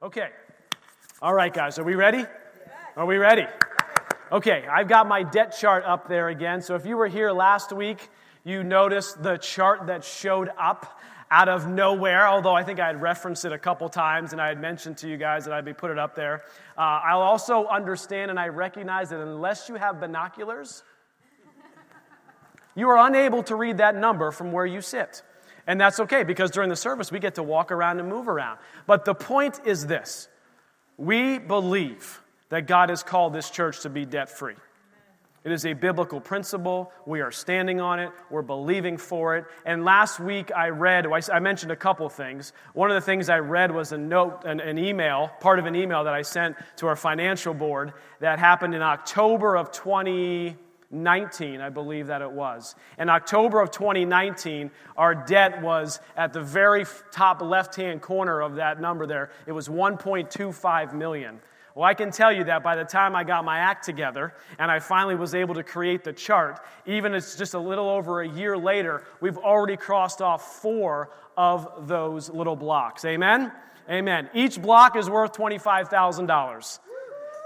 Okay. All right, guys, are we ready? Are we ready? Okay, I've got my debt chart up there again. So if you were here last week, you noticed the chart that showed up out of nowhere, although I think I had referenced it a couple times and I had mentioned to you guys that I'd be put it up there. Uh, I'll also understand and I recognize that unless you have binoculars, you are unable to read that number from where you sit. And that's okay because during the service we get to walk around and move around. But the point is this we believe that God has called this church to be debt free. It is a biblical principle. We are standing on it. We're believing for it. And last week I read, I mentioned a couple things. One of the things I read was a note, an, an, email, part of an email that I sent to our financial board that happened in October of 2019, I believe that it was. In October of 2019, our debt was at the very top left hand corner of that number there. It was 1.25 million. Well, I can tell you that by the time I got my act together and I finally was able to create the chart, even it's just a little over a year later, we've already crossed off four of those little blocks. Amen? Amen. Each block is worth $25,000.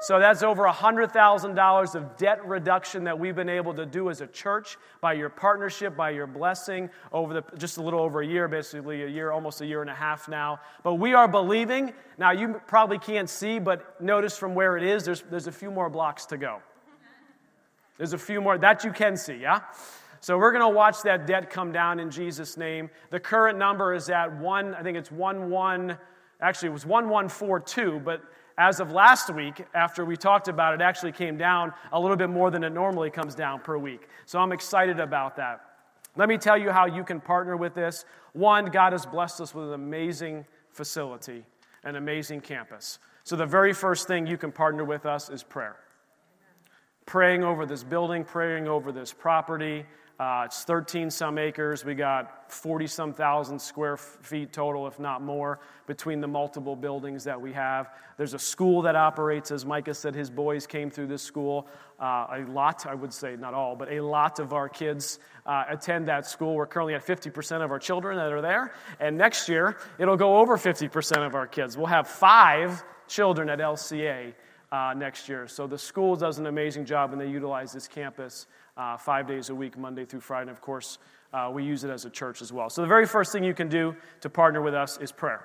So that's over $100,000 of debt reduction that we've been able to do as a church by your partnership, by your blessing over the, just a little over a year, basically a year, almost a year and a half now. But we are believing. Now, you probably can't see, but notice from where it is, there's, there's a few more blocks to go. There's a few more that you can see, yeah? So we're going to watch that debt come down in Jesus' name. The current number is at one, I think it's one one, actually it was 1142, but as of last week, after we talked about it, actually came down a little bit more than it normally comes down per week. So I'm excited about that. Let me tell you how you can partner with this. One, God has blessed us with an amazing facility, an amazing campus. So the very first thing you can partner with us is prayer. Praying over this building, praying over this property, uh, it's 13 some acres. We got 40 some thousand square feet total, if not more, between the multiple buildings that we have. There's a school that operates, as Micah said, his boys came through this school. Uh, a lot, I would say, not all, but a lot of our kids uh, attend that school. We're currently at 50% of our children that are there. And next year, it'll go over 50% of our kids. We'll have five children at LCA uh, next year. So the school does an amazing job and they utilize this campus uh, five days a week, Monday through Friday. And of course, uh, we use it as a church as well. So the very first thing you can do to partner with us is prayer.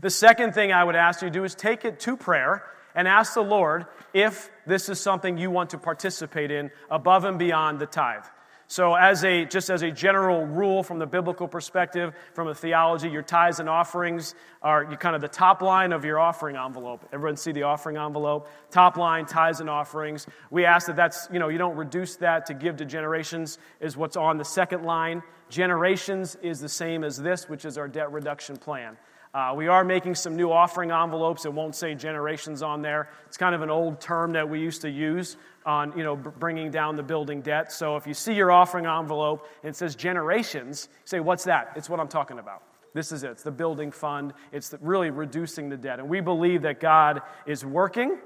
The second thing I would ask you to do is take it to prayer and ask the Lord if this is something you want to participate in above and beyond the tithe. So, as a, just as a general rule from the biblical perspective, from a theology, your tithes and offerings are kind of the top line of your offering envelope. Everyone see the offering envelope? Top line, tithes and offerings. We ask that that's, you know, you don't reduce that to give to generations, is what's on the second line. Generations is the same as this, which is our debt reduction plan. Uh, we are making some new offering envelopes. It won't say generations on there. It's kind of an old term that we used to use on, you know, bringing down the building debt. So if you see your offering envelope and it says generations, say, what's that? It's what I'm talking about. This is it. It's the building fund. It's really reducing the debt. And we believe that God is working.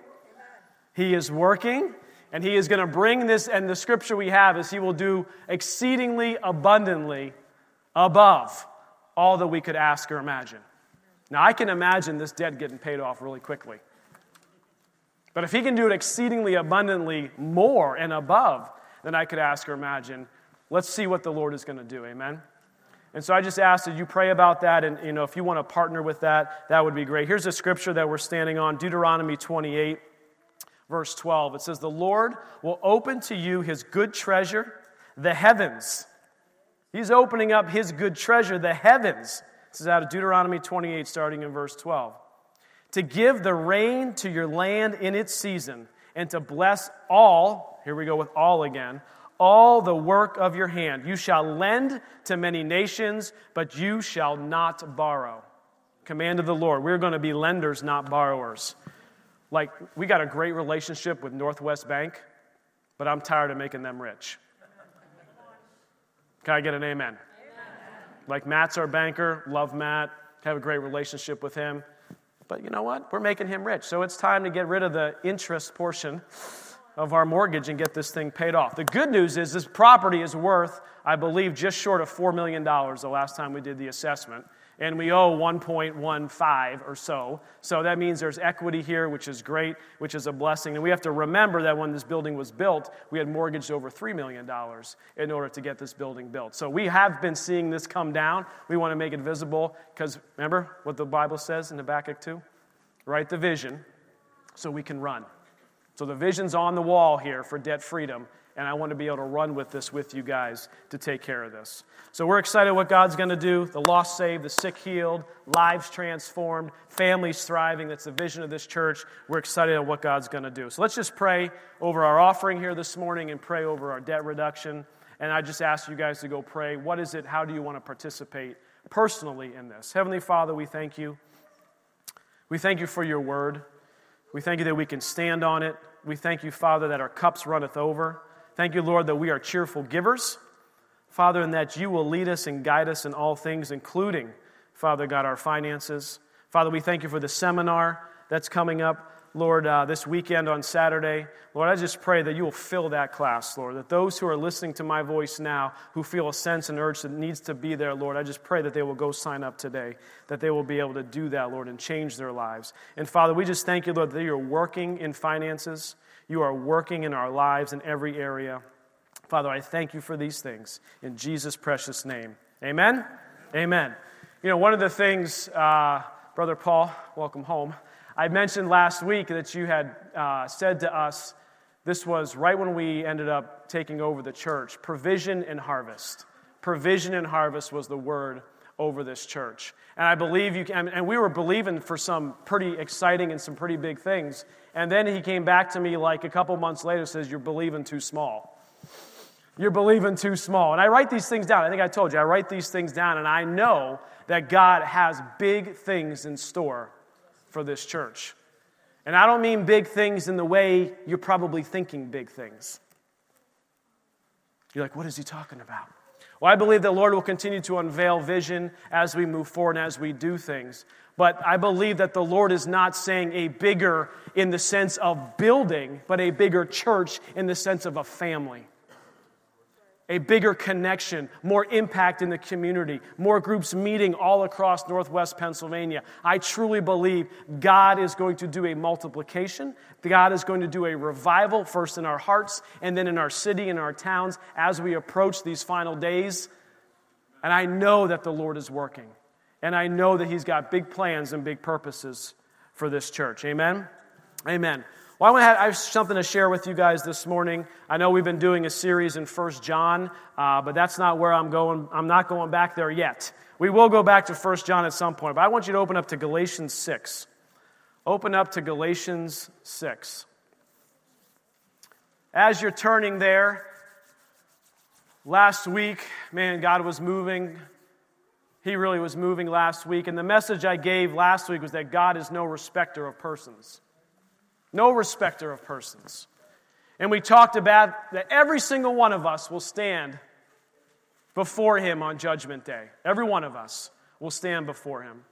He is working. And He is going to bring this, and the scripture we have is He will do exceedingly abundantly above all that we could ask or imagine. Now, I can imagine this debt getting paid off really quickly. But if he can do it exceedingly abundantly more and above than I could ask or imagine, let's see what the Lord is going to do. Amen. And so I just ask that you pray about that, and you know, if you want to partner with that, that would be great. Here's a scripture that we're standing on, Deuteronomy 28, verse 12. It says, The Lord will open to you his good treasure, the heavens. He's opening up his good treasure, the heavens this is out of Deuteronomy 28, starting in verse 12. To give the rain to your land in its season, and to bless all, here we go with all again, all the work of your hand. You shall lend to many nations, but you shall not borrow. Command of the Lord. We're going to be lenders, not borrowers. Like, we got a great relationship with Northwest Bank, but I'm tired of making them rich. Can I get an amen? Like Matt's our banker, love Matt, have a great relationship with him. But you know what? We're making him rich. So it's time to get rid of the interest portion of our mortgage and get this thing paid off. The good news is this property is worth, I believe, just short of $4 million the last time we did the assessment. And we owe 1.15 or so. So that means there's equity here, which is great, which is a blessing. And we have to remember that when this building was built, we had mortgaged over $3 million in order to get this building built. So we have been seeing this come down. We want to make it visible because remember what the Bible says in Habakkuk 2? Write the vision so we can run. So the vision's on the wall here for debt freedom and I want to be able to run with this with you guys to take care of this. So we're excited what God's going to do. The lost saved, the sick healed, lives transformed, families thriving. That's the vision of this church. We're excited at what God's going to do. So let's just pray over our offering here this morning and pray over our debt reduction. And I just ask you guys to go pray. What is it? How do you want to participate personally in this? Heavenly Father, we thank you. We thank you for your word. We thank you that we can stand on it. We thank you, Father, that our cups runneth over. Thank you, Lord, that we are cheerful givers. Father, and that you will lead us and guide us in all things, including, Father God, our finances. Father, we thank you for the seminar that's coming up, Lord, uh, this weekend on Saturday. Lord, I just pray that you will fill that class, Lord, that those who are listening to my voice now, who feel a sense and urge that needs to be there, Lord, I just pray that they will go sign up today, that they will be able to do that, Lord, and change their lives. And Father, we just thank you, Lord, that you're working in finances. You are working in our lives in every area. Father, I thank you for these things in Jesus' precious name. Amen? Amen. You know, one of the things, uh, Brother Paul, welcome home. I mentioned last week that you had uh, said to us, this was right when we ended up taking over the church provision and harvest. Provision and harvest was the word over this church. And I believe you can, and we were believing for some pretty exciting and some pretty big things. And then he came back to me like a couple months later says, You're believing too small. You're believing too small. And I write these things down. I think I told you, I write these things down, and I know that God has big things in store for this church. And I don't mean big things in the way you're probably thinking big things. You're like, what is he talking about? Well, I believe the Lord will continue to unveil vision as we move forward and as we do things. But I believe that the Lord is not saying a bigger in the sense of building, but a bigger church in the sense of a family. A bigger connection, more impact in the community, more groups meeting all across Northwest Pennsylvania. I truly believe God is going to do a multiplication. God is going to do a revival, first in our hearts and then in our city and our towns as we approach these final days. And I know that the Lord is working. And I know that He's got big plans and big purposes for this church. Amen? Amen. Well, I, have, I have something to share with you guys this morning. I know we've been doing a series in First John, uh, but that's not where I'm going. I'm not going back there yet. We will go back to First John at some point, but I want you to open up to Galatians 6. Open up to Galatians 6. As you're turning there, last week, man, God was moving he really was moving last week. And the message I gave last week was that God is no respecter of persons. No respecter of persons. And we talked about that every single one of us will stand before Him on Judgment Day. Every one of us will stand before Him.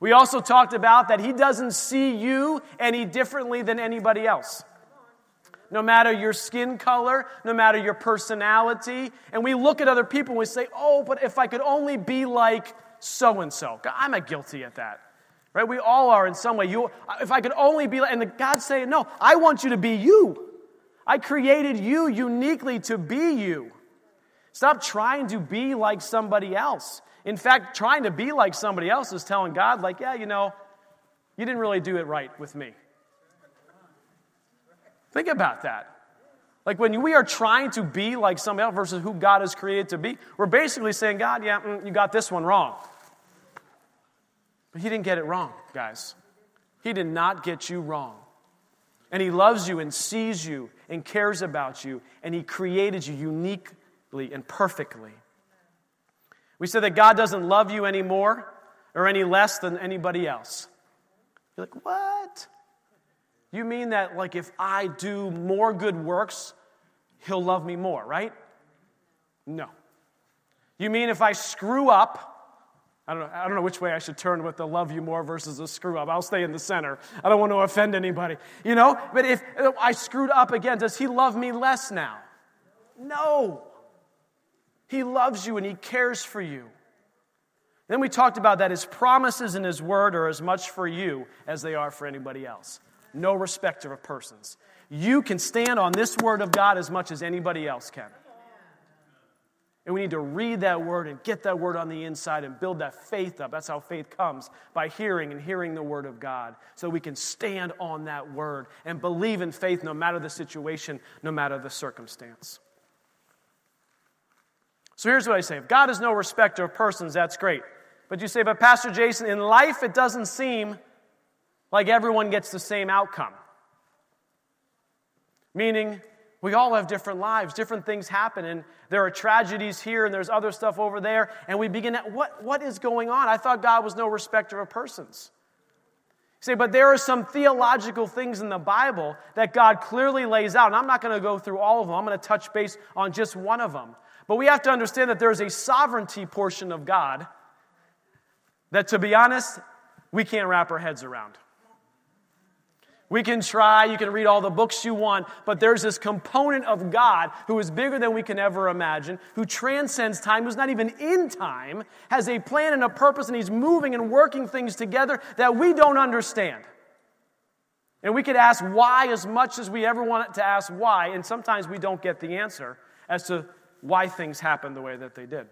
We also talked about that He doesn't see you any differently than anybody else no matter your skin color, no matter your personality. And we look at other people and we say, oh, but if I could only be like so and so. I'm a guilty at that. Right? We all are in some way. You, if I could only be like, and God's saying, no, I want you to be you. I created you uniquely to be you. Stop trying to be like somebody else. In fact, trying to be like somebody else is telling God, like, yeah, you know, you didn't really do it right with me. Think about that. Like when we are trying to be like somebody else versus who God has created to be, we're basically saying, God, yeah, mm, you got this one wrong. But He didn't get it wrong, guys. He did not get you wrong. And He loves you and sees you and cares about you, and He created you uniquely and perfectly. We said that God doesn't love you anymore or any less than anybody else. You're like, what? You mean that, like, if I do more good works, he'll love me more, right? No. You mean if I screw up, I don't, know, I don't know which way I should turn with the love you more versus the screw up. I'll stay in the center. I don't want to offend anybody. You know? But if I screwed up again, does he love me less now? No. He loves you and he cares for you. Then we talked about that his promises and his word are as much for you as they are for anybody else. No respecter of persons. You can stand on this word of God as much as anybody else can. And we need to read that word and get that word on the inside and build that faith up. That's how faith comes by hearing and hearing the word of God. So we can stand on that word and believe in faith no matter the situation, no matter the circumstance. So here's what I say if God is no respecter of persons, that's great. But you say, but Pastor Jason, in life it doesn't seem like everyone gets the same outcome. Meaning, we all have different lives, different things happen, and there are tragedies here and there's other stuff over there, and we begin at what, what is going on? I thought God was no respecter of persons. You say, but there are some theological things in the Bible that God clearly lays out, and I'm not going to go through all of them. I'm going to touch base on just one of them. But we have to understand that there's a sovereignty portion of God that, to be honest, we can't wrap our heads around. We can try, you can read all the books you want, but there's this component of God who is bigger than we can ever imagine, who transcends time, who's not even in time, has a plan and a purpose, and He's moving and working things together that we don't understand. And we could ask why as much as we ever want to ask why, and sometimes we don't get the answer as to why things happen the way that they did.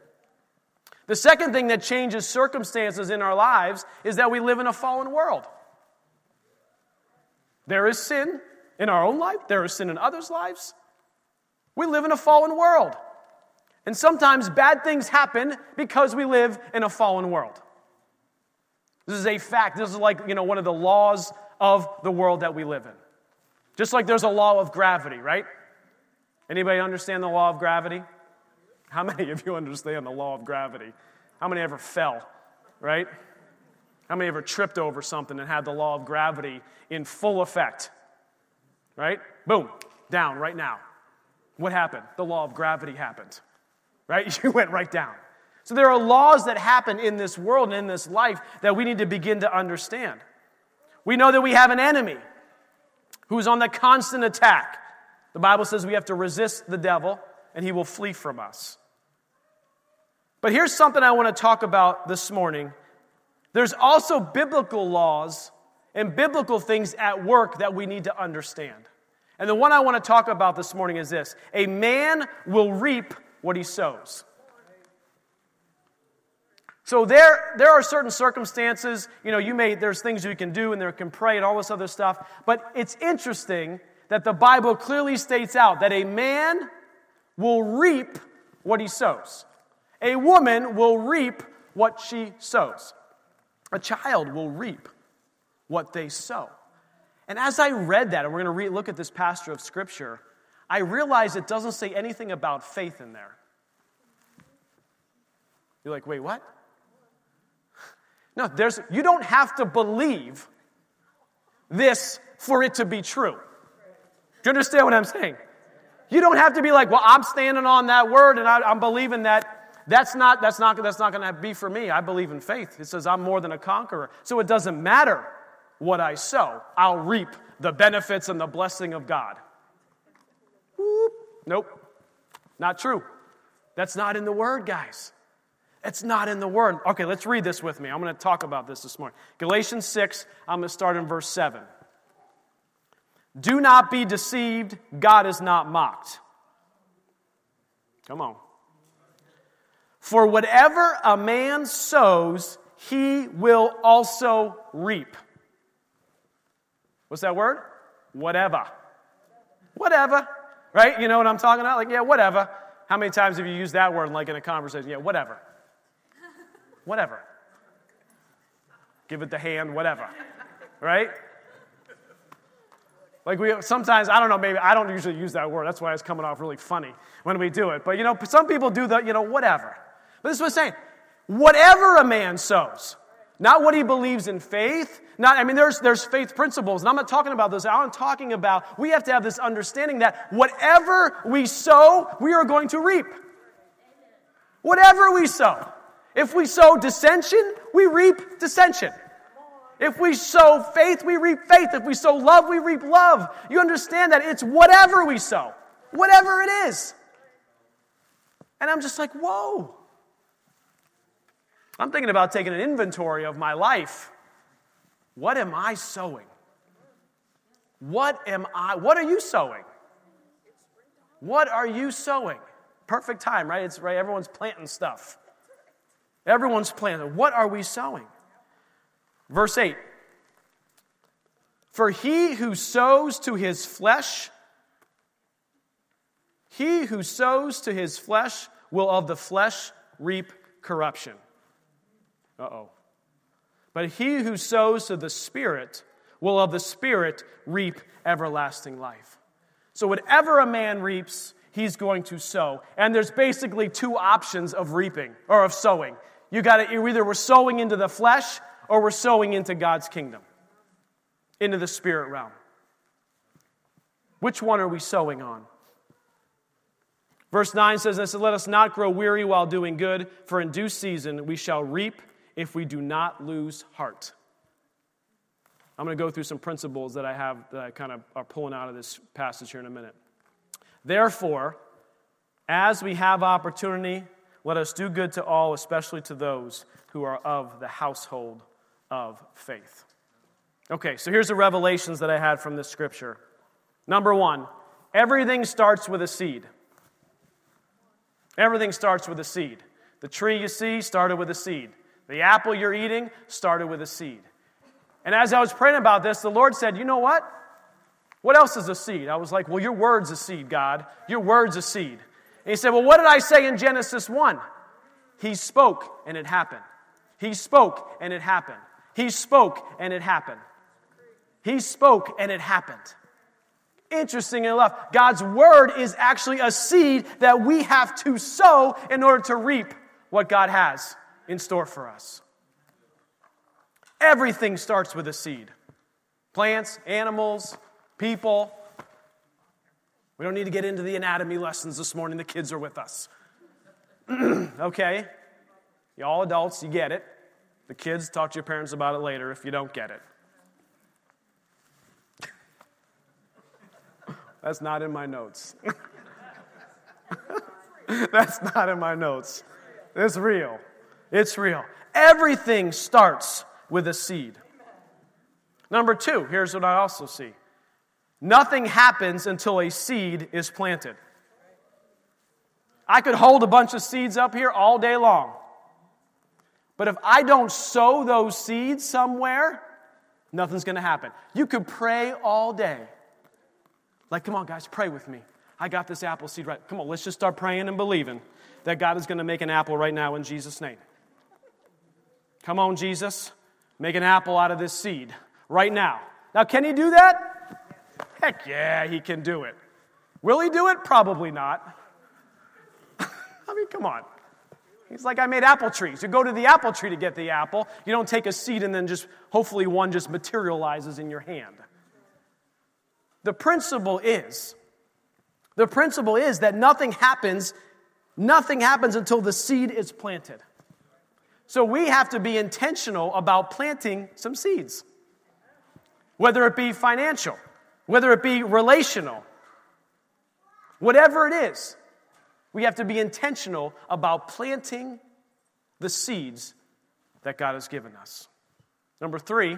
The second thing that changes circumstances in our lives is that we live in a fallen world. There is sin in our own life, there is sin in others' lives. We live in a fallen world. And sometimes bad things happen because we live in a fallen world. This is a fact. This is like, you know, one of the laws of the world that we live in. Just like there's a law of gravity, right? Anybody understand the law of gravity? How many of you understand the law of gravity? How many ever fell, right? How many ever tripped over something and had the law of gravity in full effect? Right? Boom, down right now. What happened? The law of gravity happened. Right? You went right down. So there are laws that happen in this world and in this life that we need to begin to understand. We know that we have an enemy who's on the constant attack. The Bible says we have to resist the devil and he will flee from us. But here's something I want to talk about this morning there's also biblical laws and biblical things at work that we need to understand. And the one I want to talk about this morning is this a man will reap what he sows. So there, there are certain circumstances, you know, you may, there's things you can do and there can pray and all this other stuff. But it's interesting that the Bible clearly states out that a man will reap what he sows. A woman will reap what she sows. A child will reap what they sow. And as I read that, and we're going to re- look at this pastor of Scripture, I realized it doesn't say anything about faith in there. You're like, wait, what? No, there's, you don't have to believe this for it to be true. Do you understand what I'm saying? You don't have to be like, well, I'm standing on that word and I, I'm believing that that's not, that's not, that's not going to be for me. I believe in faith. It says I'm more than a conqueror. So it doesn't matter what I sow, I'll reap the benefits and the blessing of God. Whoop. Nope. Not true. That's not in the Word, guys. It's not in the Word. Okay, let's read this with me. I'm going to talk about this this morning. Galatians 6, I'm going to start in verse 7. Do not be deceived, God is not mocked. Come on. For whatever a man sows, he will also reap. What's that word? Whatever. Whatever. Right? You know what I'm talking about? Like, yeah, whatever. How many times have you used that word like in a conversation? Yeah, whatever. Whatever. Give it the hand, whatever. Right? Like we sometimes, I don't know, maybe I don't usually use that word. That's why it's coming off really funny when we do it. But you know, some people do the, you know, whatever. But this is what I'm saying. Whatever a man sows, not what he believes in faith, not, I mean, there's, there's faith principles, and I'm not talking about those. I'm talking about we have to have this understanding that whatever we sow, we are going to reap. Whatever we sow. If we sow dissension, we reap dissension. If we sow faith, we reap faith. If we sow love, we reap love. You understand that it's whatever we sow, whatever it is. And I'm just like, whoa. I'm thinking about taking an inventory of my life. What am I sowing? What am I, what are you sowing? What are you sowing? Perfect time, right? It's right, everyone's planting stuff. Everyone's planting. What are we sowing? Verse 8. For he who sows to his flesh, he who sows to his flesh will of the flesh reap corruption. Uh oh. But he who sows to the Spirit will of the Spirit reap everlasting life. So, whatever a man reaps, he's going to sow. And there's basically two options of reaping or of sowing. You got to either we're sowing into the flesh or we're sowing into God's kingdom, into the spirit realm. Which one are we sowing on? Verse 9 says Let us not grow weary while doing good, for in due season we shall reap if we do not lose heart. I'm going to go through some principles that I have that I kind of are pulling out of this passage here in a minute. Therefore, as we have opportunity, let us do good to all, especially to those who are of the household of faith. Okay, so here's the revelations that I had from this scripture. Number one, everything starts with a seed. Everything starts with a seed. The tree you see started with a seed. The apple you're eating started with a seed. And as I was praying about this, the Lord said, You know what? What else is a seed? I was like, Well, your word's a seed, God. Your word's a seed. And he said, Well, what did I say in Genesis 1? He spoke and it happened. He spoke and it happened. He spoke and it happened. He spoke and it happened. Interesting enough, God's word is actually a seed that we have to sow in order to reap what God has in store for us. Everything starts with a seed plants, animals, people. We don't need to get into the anatomy lessons this morning. The kids are with us. okay? You all adults, you get it. The kids, talk to your parents about it later if you don't get it. That's not in my notes. That's not in my notes. It's real. It's real. Everything starts with a seed. Number two, here's what I also see nothing happens until a seed is planted. I could hold a bunch of seeds up here all day long. But if I don't sow those seeds somewhere, nothing's going to happen. You could pray all day. Like, come on, guys, pray with me. I got this apple seed right. Come on, let's just start praying and believing that God is going to make an apple right now in Jesus' name. Come on, Jesus. Make an apple out of this seed right now. Now, can he do that? Heck yeah, he can do it. Will he do it? Probably not. I mean, come on. He's like, I made apple trees. You go to the apple tree to get the apple. You don't take a seed and then just, hopefully, one just materializes in your hand. The principle is, the principle is that nothing happens, nothing happens until the seed is planted. So we have to be intentional about planting some seeds, whether it be financial, whether it be relational, whatever it is. We have to be intentional about planting the seeds that God has given us. Number three,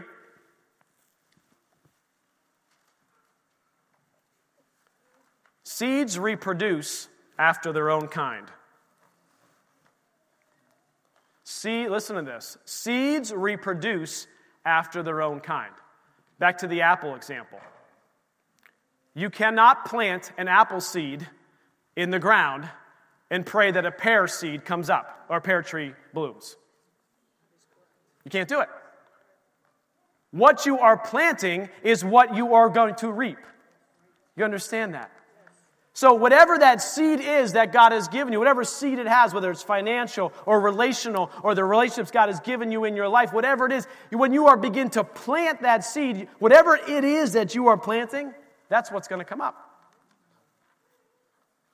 seeds reproduce after their own kind. See, listen to this. Seeds reproduce after their own kind. Back to the apple example. You cannot plant an apple seed in the ground and pray that a pear seed comes up or a pear tree blooms. You can't do it. What you are planting is what you are going to reap. You understand that? So, whatever that seed is that God has given you, whatever seed it has, whether it's financial or relational or the relationships God has given you in your life, whatever it is, when you are begin to plant that seed, whatever it is that you are planting, that's what's going to come up.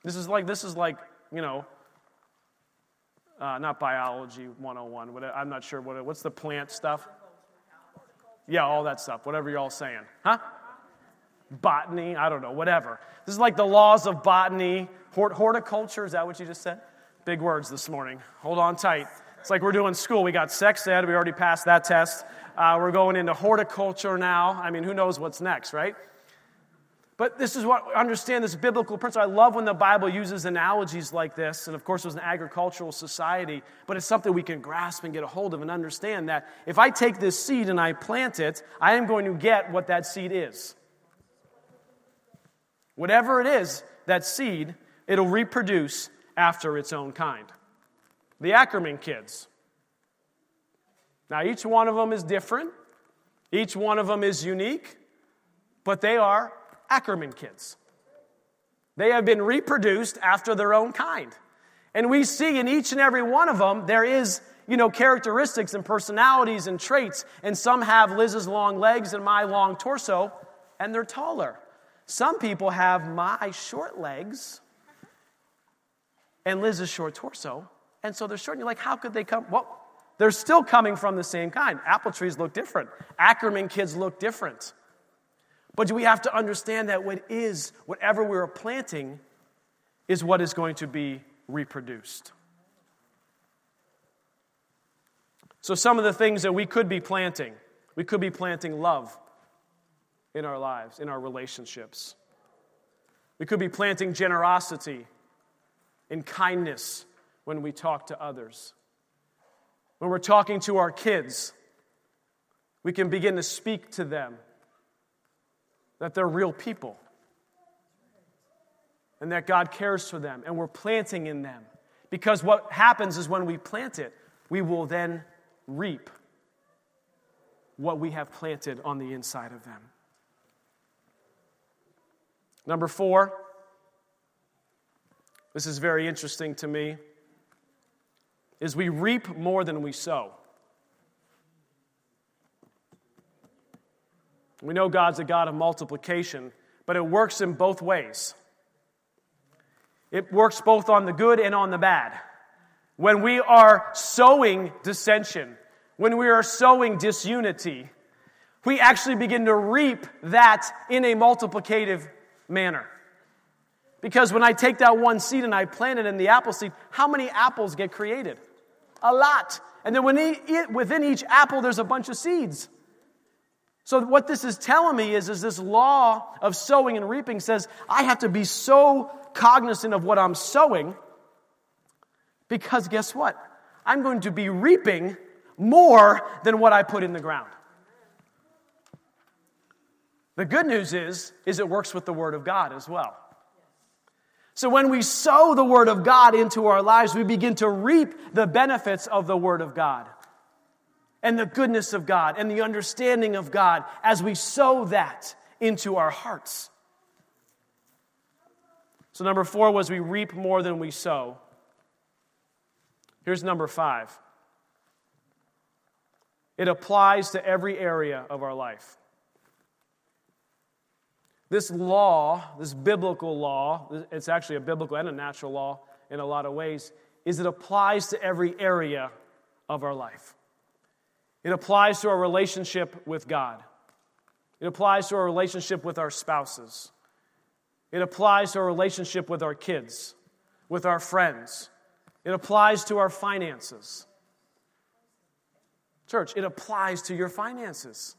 This is like this is like you know, uh, not biology 101. What, I'm not sure what what's the plant stuff. Yeah, all that stuff. Whatever you're all saying, huh? Botany, I don't know, whatever. This is like the laws of botany, hort- horticulture. Is that what you just said? Big words this morning. Hold on tight. It's like we're doing school. We got sex ed, we already passed that test. Uh, we're going into horticulture now. I mean, who knows what's next, right? But this is what understand this biblical principle. I love when the Bible uses analogies like this. And of course, it was an agricultural society, but it's something we can grasp and get a hold of and understand that if I take this seed and I plant it, I am going to get what that seed is. Whatever it is, that seed, it'll reproduce after its own kind. The Ackerman kids. Now, each one of them is different, each one of them is unique, but they are Ackerman kids. They have been reproduced after their own kind. And we see in each and every one of them, there is, you know, characteristics and personalities and traits. And some have Liz's long legs and my long torso, and they're taller. Some people have my short legs and Liz's short torso, and so they're short. And you're like, how could they come? Well, they're still coming from the same kind. Apple trees look different. Ackerman kids look different. But we have to understand that what is, whatever we're planting, is what is going to be reproduced. So, some of the things that we could be planting, we could be planting love in our lives, in our relationships. We could be planting generosity and kindness when we talk to others. When we're talking to our kids, we can begin to speak to them that they're real people and that God cares for them and we're planting in them. Because what happens is when we plant it, we will then reap what we have planted on the inside of them. Number four, this is very interesting to me, is we reap more than we sow. We know God's a God of multiplication, but it works in both ways. It works both on the good and on the bad. When we are sowing dissension, when we are sowing disunity, we actually begin to reap that in a multiplicative manner. Because when I take that one seed and I plant it in the apple seed, how many apples get created? A lot. And then within each apple, there's a bunch of seeds. So, what this is telling me is, is this law of sowing and reaping says I have to be so cognizant of what I'm sowing because guess what? I'm going to be reaping more than what I put in the ground. The good news is, is it works with the Word of God as well. So when we sow the Word of God into our lives, we begin to reap the benefits of the Word of God and the goodness of God and the understanding of God as we sow that into our hearts. So, number four was we reap more than we sow. Here's number five it applies to every area of our life. This law, this biblical law, it's actually a biblical and a natural law in a lot of ways, is it applies to every area of our life. It applies to our relationship with God. It applies to our relationship with our spouses. It applies to our relationship with our kids, with our friends. It applies to our finances. Church, it applies to your finances.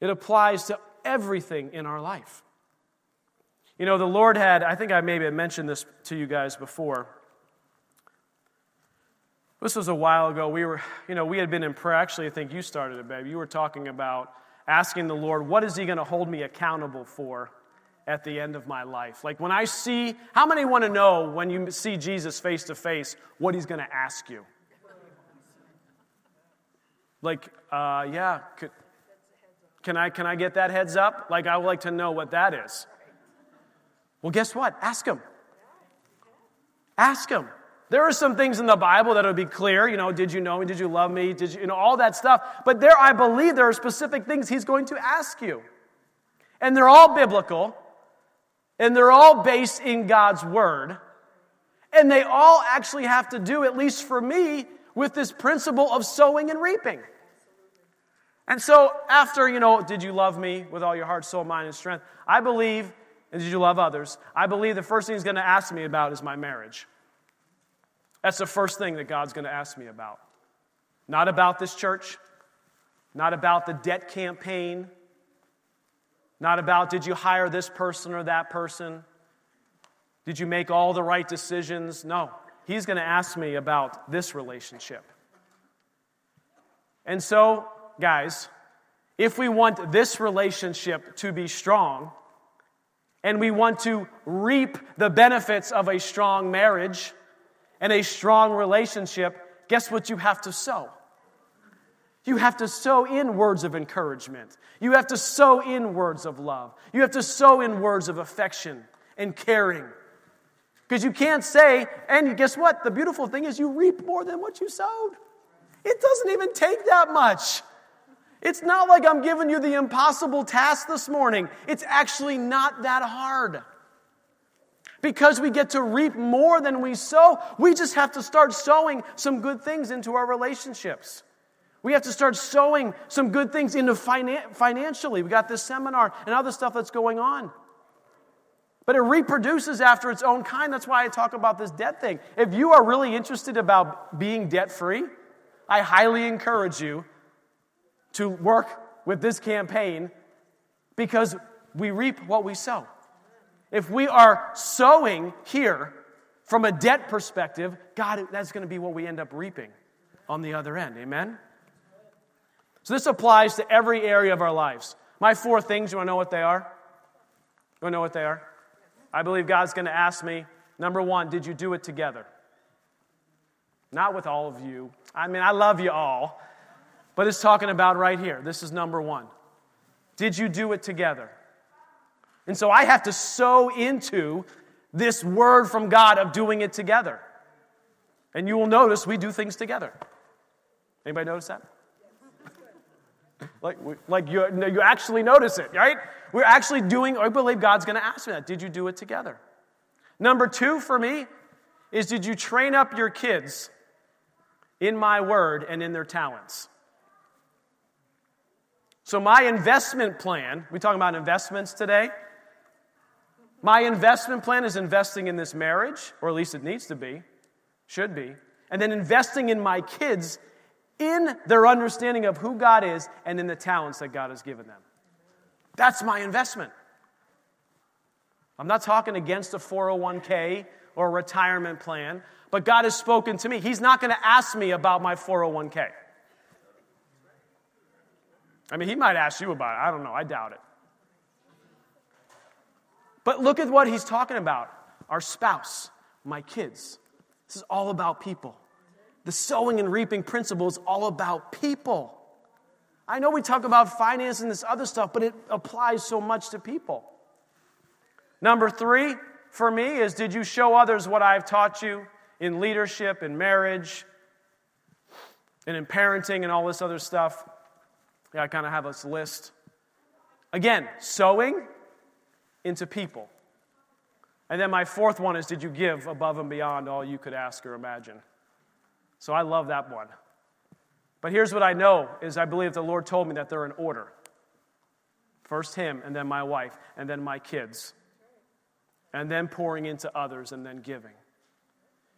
It applies to everything in our life. You know, the Lord had, I think I maybe mentioned this to you guys before. This was a while ago. We were, you know, we had been in prayer. Actually, I think you started it, babe. You were talking about asking the Lord, what is He going to hold me accountable for at the end of my life? Like when I see, how many want to know when you see Jesus face to face what He's going to ask you? Like, uh, yeah, could, can I, can I get that heads up? Like, I would like to know what that is. Well, guess what? Ask Him. Ask Him. There are some things in the Bible that would be clear, you know, did you know me? Did you love me? Did you, you know, all that stuff. But there, I believe there are specific things he's going to ask you. And they're all biblical, and they're all based in God's word. And they all actually have to do, at least for me, with this principle of sowing and reaping. And so, after, you know, did you love me with all your heart, soul, mind, and strength? I believe, and did you love others? I believe the first thing he's going to ask me about is my marriage. That's the first thing that God's going to ask me about. Not about this church, not about the debt campaign, not about did you hire this person or that person, did you make all the right decisions. No, He's going to ask me about this relationship. And so, guys, if we want this relationship to be strong, and we want to reap the benefits of a strong marriage and a strong relationship, guess what you have to sow? You have to sow in words of encouragement. You have to sow in words of love. You have to sow in words of affection and caring. Because you can't say, and guess what? The beautiful thing is you reap more than what you sowed. It doesn't even take that much. It's not like I'm giving you the impossible task this morning. It's actually not that hard. Because we get to reap more than we sow, we just have to start sowing some good things into our relationships. We have to start sowing some good things into finan- financially. We got this seminar and other stuff that's going on. But it reproduces after its own kind. That's why I talk about this debt thing. If you are really interested about being debt free, I highly encourage you to work with this campaign because we reap what we sow. If we are sowing here from a debt perspective, God, that's going to be what we end up reaping on the other end. Amen? So this applies to every area of our lives. My four things, you want to know what they are? You want to know what they are? I believe God's going to ask me number one, did you do it together? Not with all of you. I mean, I love you all. But it's talking about right here. This is number one. Did you do it together? And so I have to sow into this word from God of doing it together. And you will notice we do things together. Anybody notice that? like, like you, you actually notice it, right? We're actually doing, I believe God's going to ask me that. Did you do it together? Number two for me is did you train up your kids in my word and in their talents? So, my investment plan, we talking about investments today. My investment plan is investing in this marriage, or at least it needs to be, should be, and then investing in my kids in their understanding of who God is and in the talents that God has given them. That's my investment. I'm not talking against a 401k or a retirement plan, but God has spoken to me. He's not going to ask me about my 401k. I mean, he might ask you about it. I don't know. I doubt it. But look at what he's talking about our spouse, my kids. This is all about people. The sowing and reaping principle is all about people. I know we talk about finance and this other stuff, but it applies so much to people. Number three for me is did you show others what I've taught you in leadership, in marriage, and in parenting, and all this other stuff? Yeah, I kind of have this list. Again, sowing into people. And then my fourth one is did you give above and beyond all you could ask or imagine? So I love that one. But here's what I know is I believe the Lord told me that they're in order. First him and then my wife and then my kids. And then pouring into others and then giving.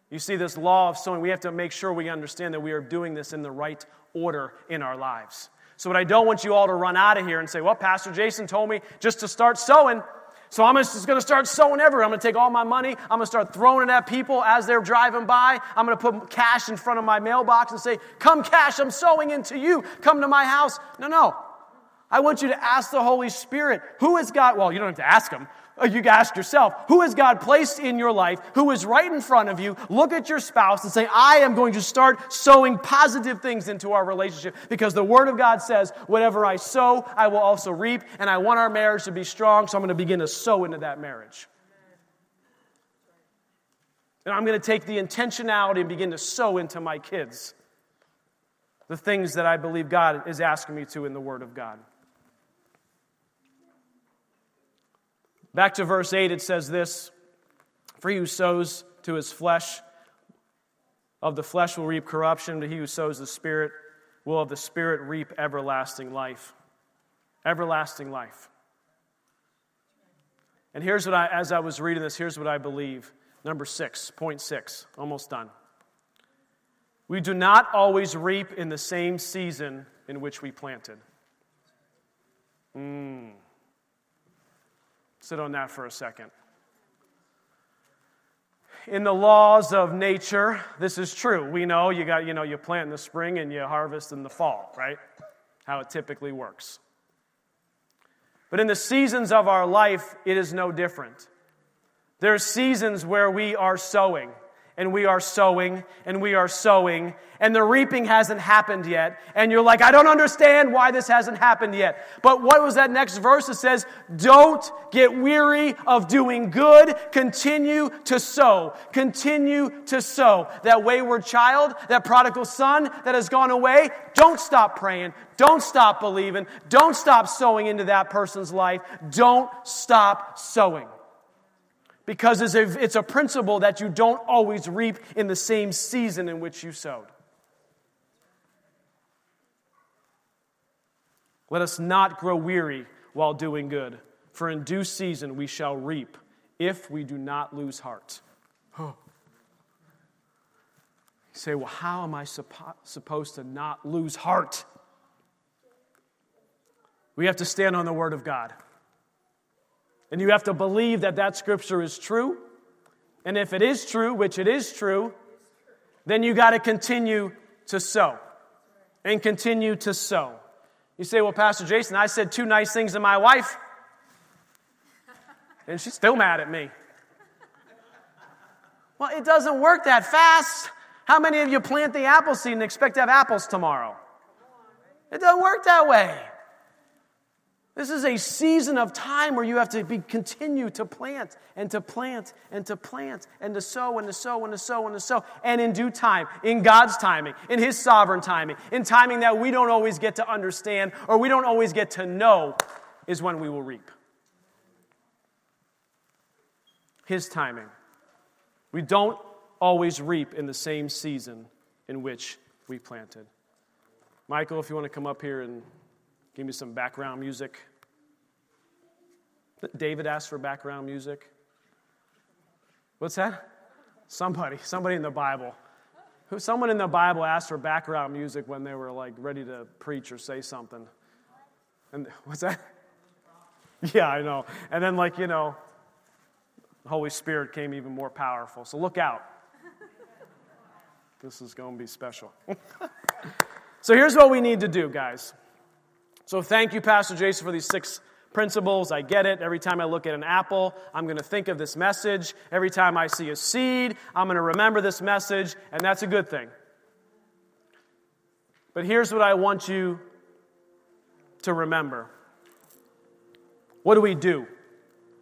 You see this law of sowing, we have to make sure we understand that we are doing this in the right order in our lives. So, what I don't want you all to run out of here and say, well, Pastor Jason told me just to start sowing. So I'm just going to start sowing everywhere. I'm going to take all my money. I'm going to start throwing it at people as they're driving by. I'm going to put cash in front of my mailbox and say, Come, cash, I'm sowing into you. Come to my house. No, no. I want you to ask the Holy Spirit, who has God, well, you don't have to ask him. Uh, you ask yourself, who has God placed in your life, who is right in front of you? Look at your spouse and say, I am going to start sowing positive things into our relationship because the Word of God says, whatever I sow, I will also reap, and I want our marriage to be strong, so I'm going to begin to sow into that marriage. And I'm going to take the intentionality and begin to sow into my kids the things that I believe God is asking me to in the Word of God. Back to verse 8, it says this For he who sows to his flesh, of the flesh will reap corruption, but he who sows the Spirit will of the Spirit reap everlasting life. Everlasting life. And here's what I, as I was reading this, here's what I believe. Number six, point six, almost done. We do not always reap in the same season in which we planted. Mm. Sit on that for a second. In the laws of nature, this is true. We know you got, you know, you plant in the spring and you harvest in the fall, right? How it typically works. But in the seasons of our life, it is no different. There are seasons where we are sowing and we are sowing and we are sowing and the reaping hasn't happened yet. And you're like, I don't understand why this hasn't happened yet. But what was that next verse? that says, Don't get weary of doing good. Continue to sow. Continue to sow. That wayward child, that prodigal son that has gone away, don't stop praying. Don't stop believing. Don't stop sowing into that person's life. Don't stop sowing because it's a, principle that you don't always reap in the same season in which you sowed. Let us not grow weary while doing good, for in due season we shall reap if we do not lose heart. You say, well, how am I suppo- supposed to not lose heart? We have to stand on the Word of God. And you have to believe that that scripture is true. And if it is true, which it is true, then you got to continue to sow and continue to sow. You say, Well, Pastor Jason, I said two nice things to my wife, and she's still mad at me. Well, it doesn't work that fast. How many of you plant the apple seed and expect to have apples tomorrow? It doesn't work that way. This is a season of time where you have to be, continue to plant and to plant and to plant and to sow and to sow and to sow and to sow. And in due time, in God's timing, in His sovereign timing, in timing that we don't always get to understand or we don't always get to know, is when we will reap. His timing. We don't always reap in the same season in which we planted. Michael, if you want to come up here and Give me some background music. David asked for background music. What's that? Somebody, somebody in the Bible. Someone in the Bible asked for background music when they were like ready to preach or say something. And what's that? Yeah, I know. And then, like, you know, the Holy Spirit came even more powerful. So look out. This is going to be special. so here's what we need to do, guys. So thank you, Pastor Jason, for these six principles. I get it. Every time I look at an apple, I'm going to think of this message. Every time I see a seed, I'm going to remember this message, and that's a good thing. But here's what I want you to remember What do we do?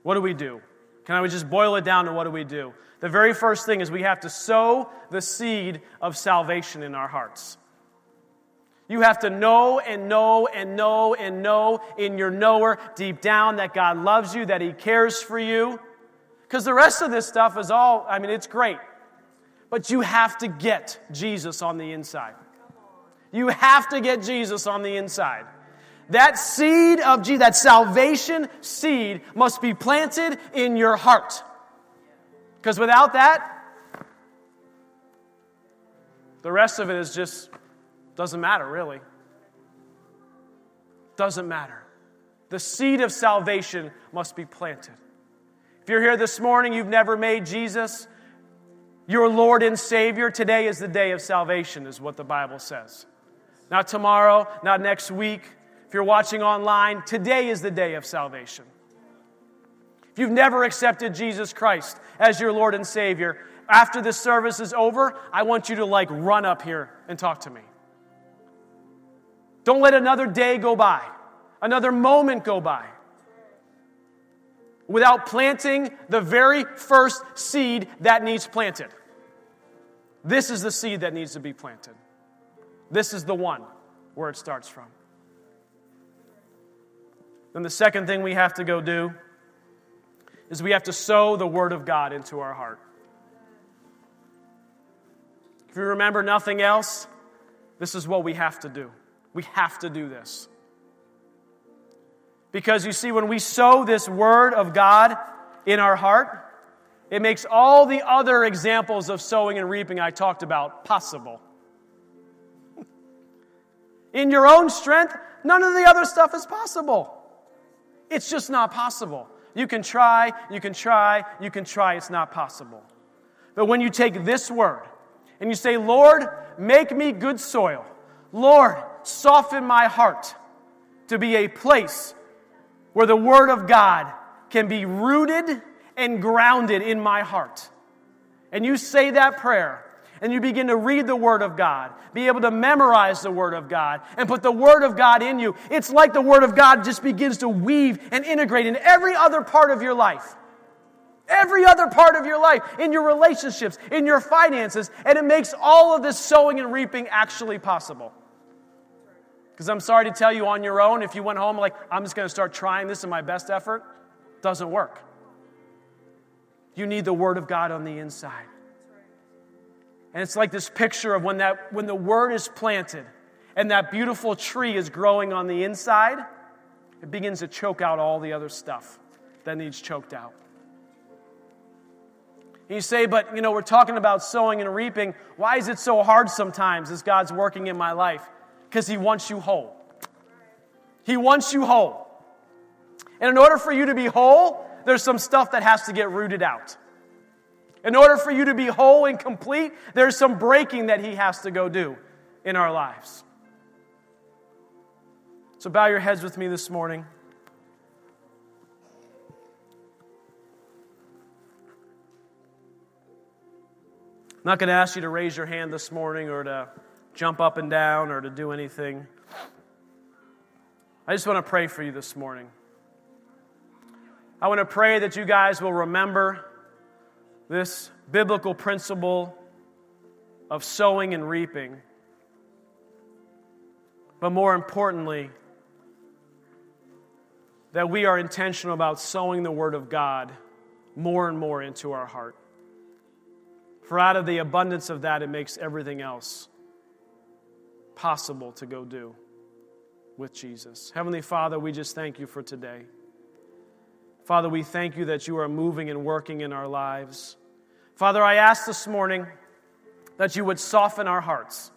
What do we do? Can I just boil it down to what do we do? The very first thing is we have to sow the seed of salvation in our hearts. You have to know and know and know and know in your knower deep down that God loves you, that He cares for you. Because the rest of this stuff is all, I mean, it's great. But you have to get Jesus on the inside. You have to get Jesus on the inside. That seed of Jesus, that salvation seed, must be planted in your heart. Because without that, the rest of it is just doesn't matter, really. Doesn't matter. The seed of salvation must be planted. If you're here this morning, you've never made Jesus your Lord and Savior, today is the day of salvation, is what the Bible says. Not tomorrow, not next week. If you're watching online, today is the day of salvation. If you've never accepted Jesus Christ as your Lord and Savior, after this service is over, I want you to like run up here and talk to me. Don't let another day go by, another moment go by without planting the very first seed that needs planted. This is the seed that needs to be planted. This is the one where it starts from. Then the second thing we have to go do is we have to sow the Word of God into our heart. If you remember nothing else, this is what we have to do. We have to do this. Because you see, when we sow this word of God in our heart, it makes all the other examples of sowing and reaping I talked about possible. In your own strength, none of the other stuff is possible. It's just not possible. You can try, you can try, you can try, it's not possible. But when you take this word and you say, Lord, make me good soil, Lord, soften my heart to be a place where the word of God can be rooted and grounded in my heart. And you say that prayer, and you begin to read the Word of God, be able to memorize the Word of God, and put the Word of God in you, it's like the Word of God just begins to weave and integrate in every other part of your life. Every other part of your life, in your relationships, in your finances, and it makes all of this sowing and reaping actually possible. Because I'm sorry to tell you, on your own, if you went home like, I'm just going to start trying this in my best effort, doesn't work. You need the Word of God on the inside. And it's like this picture of when, that, when the Word is planted and that beautiful tree is growing on the inside, it begins to choke out all the other stuff that needs choked out. And you say, but you know, we're talking about sowing and reaping. Why is it so hard sometimes as God's working in my life? Because He wants you whole. He wants you whole. And in order for you to be whole, there's some stuff that has to get rooted out. In order for you to be whole and complete, there's some breaking that He has to go do in our lives. So bow your heads with me this morning. I'm not going to ask you to raise your hand this morning or to jump up and down or to do anything. I just want to pray for you this morning. I want to pray that you guys will remember this biblical principle of sowing and reaping. But more importantly, that we are intentional about sowing the Word of God more and more into our heart. For out of the abundance of that, it makes everything else possible to go do with Jesus. Heavenly Father, we just thank you for today. Father, we thank you that you are moving and working in our lives. Father, I ask this morning that you would soften our hearts.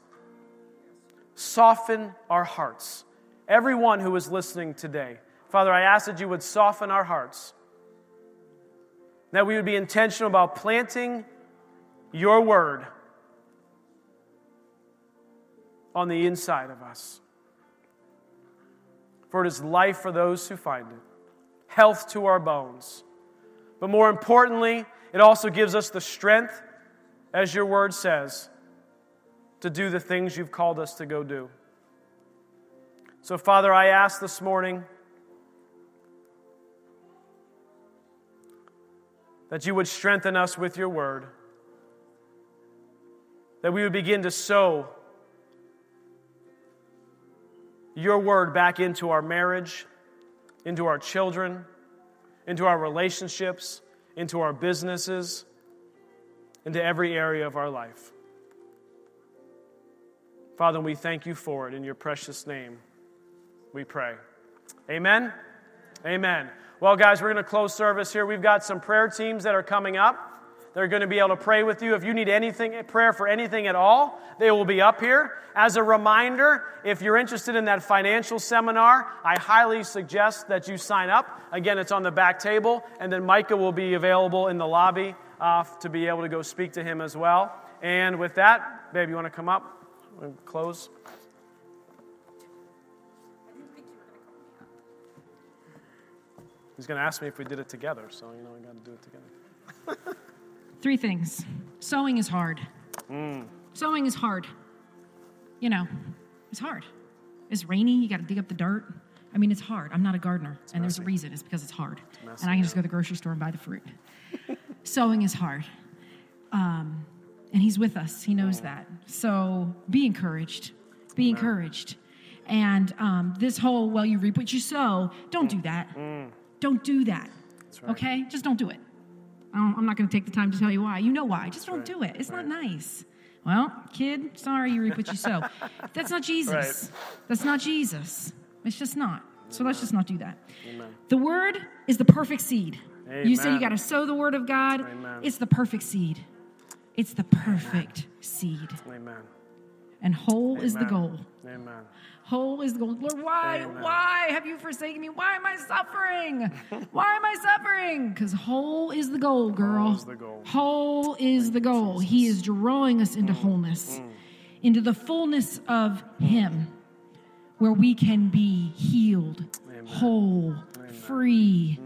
Soften our hearts. Everyone who is listening today, Father, I ask that you would soften our hearts. That we would be intentional about planting your word on the inside of us. For it is life for those who find it health to our bones. But more importantly, it also gives us the strength, as your word says, to do the things you've called us to go do. So, Father, I ask this morning that you would strengthen us with your word, that we would begin to sow your word back into our marriage into our children, into our relationships, into our businesses, into every area of our life. Father, we thank you for it in your precious name. We pray. Amen. Amen. Well, guys, we're going to close service here. We've got some prayer teams that are coming up. They're going to be able to pray with you. If you need anything, prayer for anything at all, they will be up here. As a reminder, if you're interested in that financial seminar, I highly suggest that you sign up. Again, it's on the back table, and then Micah will be available in the lobby uh, to be able to go speak to him as well. And with that, babe, you want to come up and close? He's going to ask me if we did it together, so you know we got to do it together. Three things. sowing is hard. Mm. Sowing is hard. You know, it's hard. It's rainy, you got to dig up the dirt. I mean, it's hard. I'm not a gardener, it's and messy. there's a reason. It's because it's hard. It's messy, and I can just go to the grocery store and buy the fruit. Sowing is hard. Um, and He's with us, He knows mm. that. So be encouraged. Be Amen. encouraged. And um, this whole, well, you reap what you sow, don't mm. do that. Mm. Don't do that. Right. Okay? Just don't do it. I'm not going to take the time to tell you why. You know why. Just don't right. do it. It's right. not nice. Well, kid, sorry you reap what you sow. That's not Jesus. Right. That's not Jesus. It's just not. So let's just not do that. Amen. The word is the perfect seed. Amen. You say you got to sow the word of God. It's the perfect seed. It's the perfect seed. Amen. And whole is the goal. Amen. Whole is the goal. Lord, why? Amen. Why have you forsaken me? Why am I suffering? why am I suffering? Because whole is the goal, girl. is the goal. Whole is the goal. He is drawing us Mm. into wholeness, into the fullness of Him, where we can be healed, whole, free, Mm.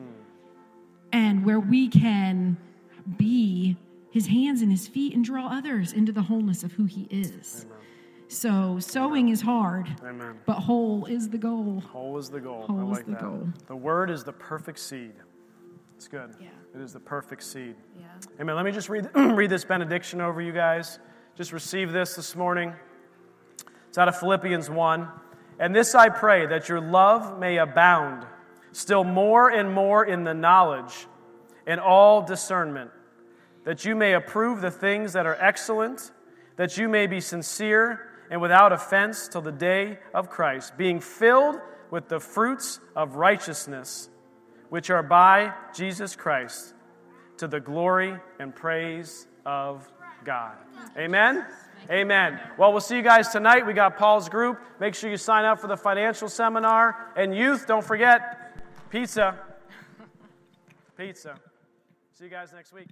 and where we can be His hands and His feet and draw others into the wholeness of who He is. So, sowing is hard, Amen. but whole is the goal. Whole is the goal. Whole I is the that. goal. The word is the perfect seed. It's good. Yeah. It is the perfect seed. Yeah. Amen. Let me just read, read this benediction over you guys. Just receive this this morning. It's out of Philippians 1. And this I pray, that your love may abound still more and more in the knowledge and all discernment, that you may approve the things that are excellent, that you may be sincere and without offense till the day of Christ, being filled with the fruits of righteousness, which are by Jesus Christ to the glory and praise of God. Amen? Amen. Well, we'll see you guys tonight. We got Paul's group. Make sure you sign up for the financial seminar. And youth, don't forget pizza. Pizza. See you guys next week.